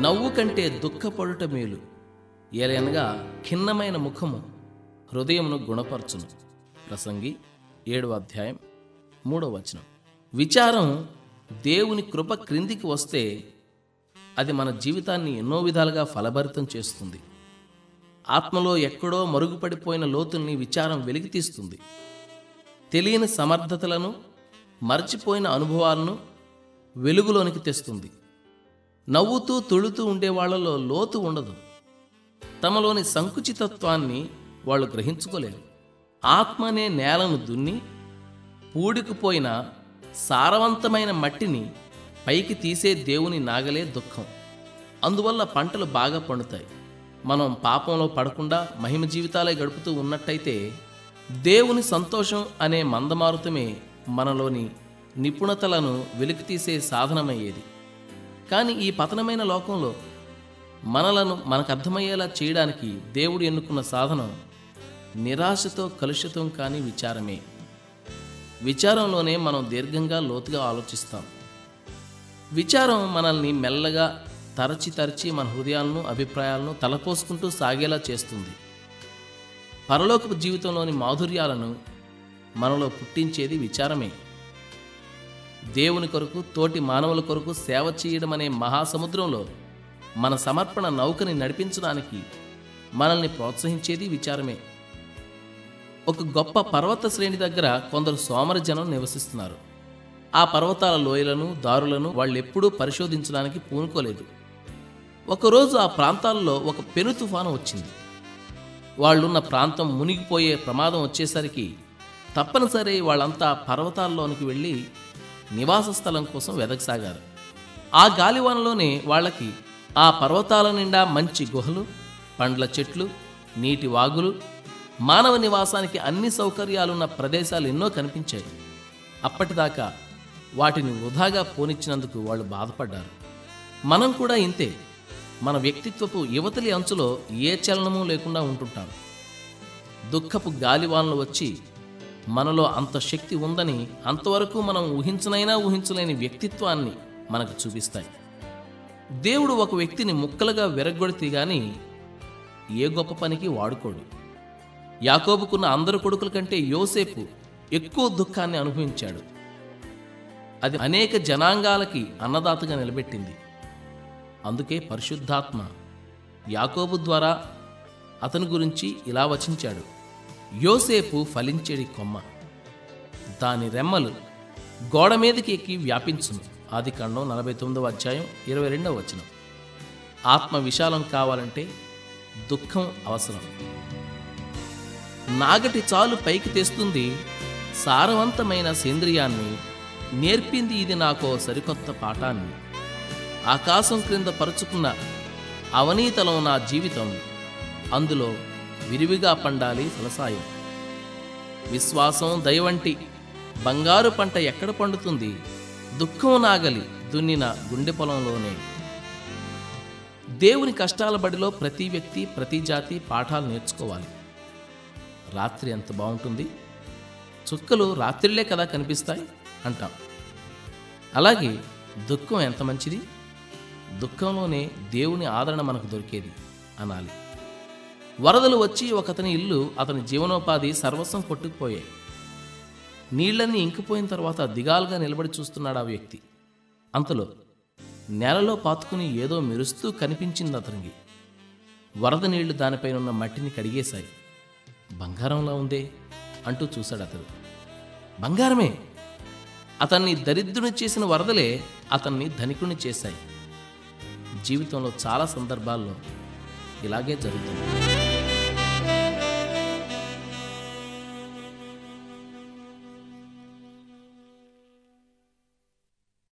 నవ్వు కంటే దుఃఖపడుట మేలు. ఏలైనగా ఖిన్నమైన ముఖము హృదయమును గుణపరచును. ప్రసంగి ఏడవ అధ్యాయం మూడవ వచనం. విచారం దేవుని కృప క్రిందికి వస్తే అది మన జీవితాన్ని ఎన్నో విధాలుగా ఫలభరితం చేస్తుంది. ఆత్మలో ఎక్కడో మరుగుపడిపోయిన లోతుల్ని విచారం వెలికితీస్తుంది తెలియని సమర్థతలను మర్చిపోయిన అనుభవాలను వెలుగులోనికి తెస్తుంది. నవ్వుతూ తుళుతూ ఉండే వాళ్ళలో లోతు ఉండదు. తమలోని సంకుచితత్వాన్ని వాళ్ళు గ్రహించుకోలేరు. ఆత్మనే నేలను దున్ని పూడికిపోయిన సారవంతమైన మట్టిని పైకి తీసే దేవుని నాగలే దుఃఖం. అందువల్ల పంటలు బాగా పండుతాయి. మనం పాపంలో పడకుండా మహిమ జీవితాలే గడుపుతూ ఉన్నట్టయితే దేవుని సంతోషం అనే మందమారుతమే మనలోని నిపుణతలను వెలికితీసే సాధనమయ్యేది. కానీ ఈ పతనమైన లోకంలో మనలను మనకు అర్థమయ్యేలా చేయడానికి దేవుడు ఎన్నుకున్న సాధనం నిరాశతో కలుషితం కాని విచారమే. విచారంలోనే మనం దీర్ఘంగా లోతుగా ఆలోచిస్తాం. విచారం మనల్ని మెల్లగా తరచి తరచి మన హృదయాలను అభిప్రాయాలను తలపోసుకుంటూ సాగేలా చేస్తుంది. పరలోకపు జీవితంలోని మాధుర్యాలను మనలో పుట్టించేది విచారమే. దేవుని కొరకు తోటి మానవుల కొరకు సేవ చేయడం అనే మహాసముద్రంలో మన సమర్పణ నౌకని నడిపించడానికి మనల్ని ప్రోత్సహించేది విచారమే. ఒక గొప్ప పర్వత శ్రేణి దగ్గర కొందరు సోమర జనం నివసిస్తున్నారు. ఆ పర్వతాల లోయలను దారులను వాళ్ళెప్పుడూ పరిశోధించడానికి పూనుకోలేదు. ఒకరోజు ఆ ప్రాంతాల్లో ఒక పెను తుఫాను వచ్చింది. వాళ్ళున్న ప్రాంతం మునిగిపోయే ప్రమాదం వచ్చేసరికి తప్పనిసరి వాళ్ళంతా పర్వతాల్లోనికి వెళ్ళి నివాస స్థలం కోసం వెదకసాగారు. ఆ గాలివానలోనే వాళ్ళకి ఆ పర్వతాల నిండా మంచి గుహలు పండ్ల చెట్లు నీటి వాగులు మానవ నివాసానికి అన్ని సౌకర్యాలున్న ప్రదేశాలు ఎన్నో కనిపించాయి. అప్పటిదాకా వాటిని వృధాగా పోనిచ్చినందుకు వాళ్ళు బాధపడ్డారు. మనం కూడా ఇంతే. మన వ్యక్తిత్వపు యువతలి అంచులో ఏ చలనము లేకుండా ఉంటుంటాం. దుఃఖపు గాలివానలు వచ్చి మనలో అంత శక్తి ఉందని అంతవరకు మనం ఊహించనైనా ఊహించలేని వ్యక్తిత్వాన్ని మనకు చూపిస్తాయి. దేవుడు ఒక వ్యక్తిని ముక్కలుగా విరగొడితే గాని ఏ గొప్ప పనికి వాడుకోడు. యాకోబుకున్న అందరు కొడుకుల కంటే యోసేపు ఎక్కువ దుఃఖాన్ని అనుభవించాడు. అది అనేక జనాంగాలకి అన్నదాతగా నిలబెట్టింది. అందుకే పరిశుద్ధాత్మ యాకోబు ద్వారా అతని గురించి ఇలా వచించాడు. యోసేపు ఫలించేడి కొమ్మ. దాని రెమ్మలు గోడ మీదకి ఎక్కి వ్యాపించును. ఆది కాండం నలభై తొమ్మిదవ అధ్యాయం ఇరవై రెండవ వచనం. ఆత్మ విశాలం కావాలంటే దుఃఖం అవసరం. నాగటి చాలు పైకి తెస్తుంది సారవంతమైన సేంద్రియాన్ని. నేర్పింది ఇది నాకో సరికొత్త పాఠాన్ని. ఆకాశం క్రింద పరుచుకున్న అవనీతలం నా జీవితం. అందులో విరివిగా పండాలి ఫలసాయం విశ్వాసం దయవంటి బంగారు పంట ఎక్కడ పండుతుంది? దుఃఖం నాగలి దున్నిన గుండె పొలంలోనే. దేవుని కష్టాల బడిలో ప్రతి వ్యక్తి ప్రతి జాతి పాఠాలు నేర్చుకోవాలి. రాత్రి ఎంత బాగుంటుంది? చుక్కలు రాత్రిలే కదా కనిపిస్తాయి? అంటాం. అలాగే దుఃఖం ఎంత మంచిది? దుఃఖంలోనే దేవుని ఆదరణ మనకు దొరికేది అనాలి. వరదలు వచ్చి ఒకతని ఇల్లు అతని జీవనోపాధి సర్వస్వం కొట్టుకుపోయాయి. నీళ్ళన్నీ ఇంకిపోయిన తర్వాత దిగాలుగా నిలబడి చూస్తున్నాడు ఆ వ్యక్తి. అంతలో నేలలో పాతుకుని ఏదో మెరుస్తూ కనిపించింది అతనికి. వరద నీళ్ళు దానిపైన ఉన్న మట్టిని కడిగేశాయి. బంగారంలా ఉందే అంటూ చూశాడు అతడు. బంగారమే! అతన్ని దరిద్రుని చేసిన వరదలే అతన్ని ధనికుని చేశాయి. జీవితంలో చాలా సందర్భాల్లో ఇలాగే జరుగుతుంది.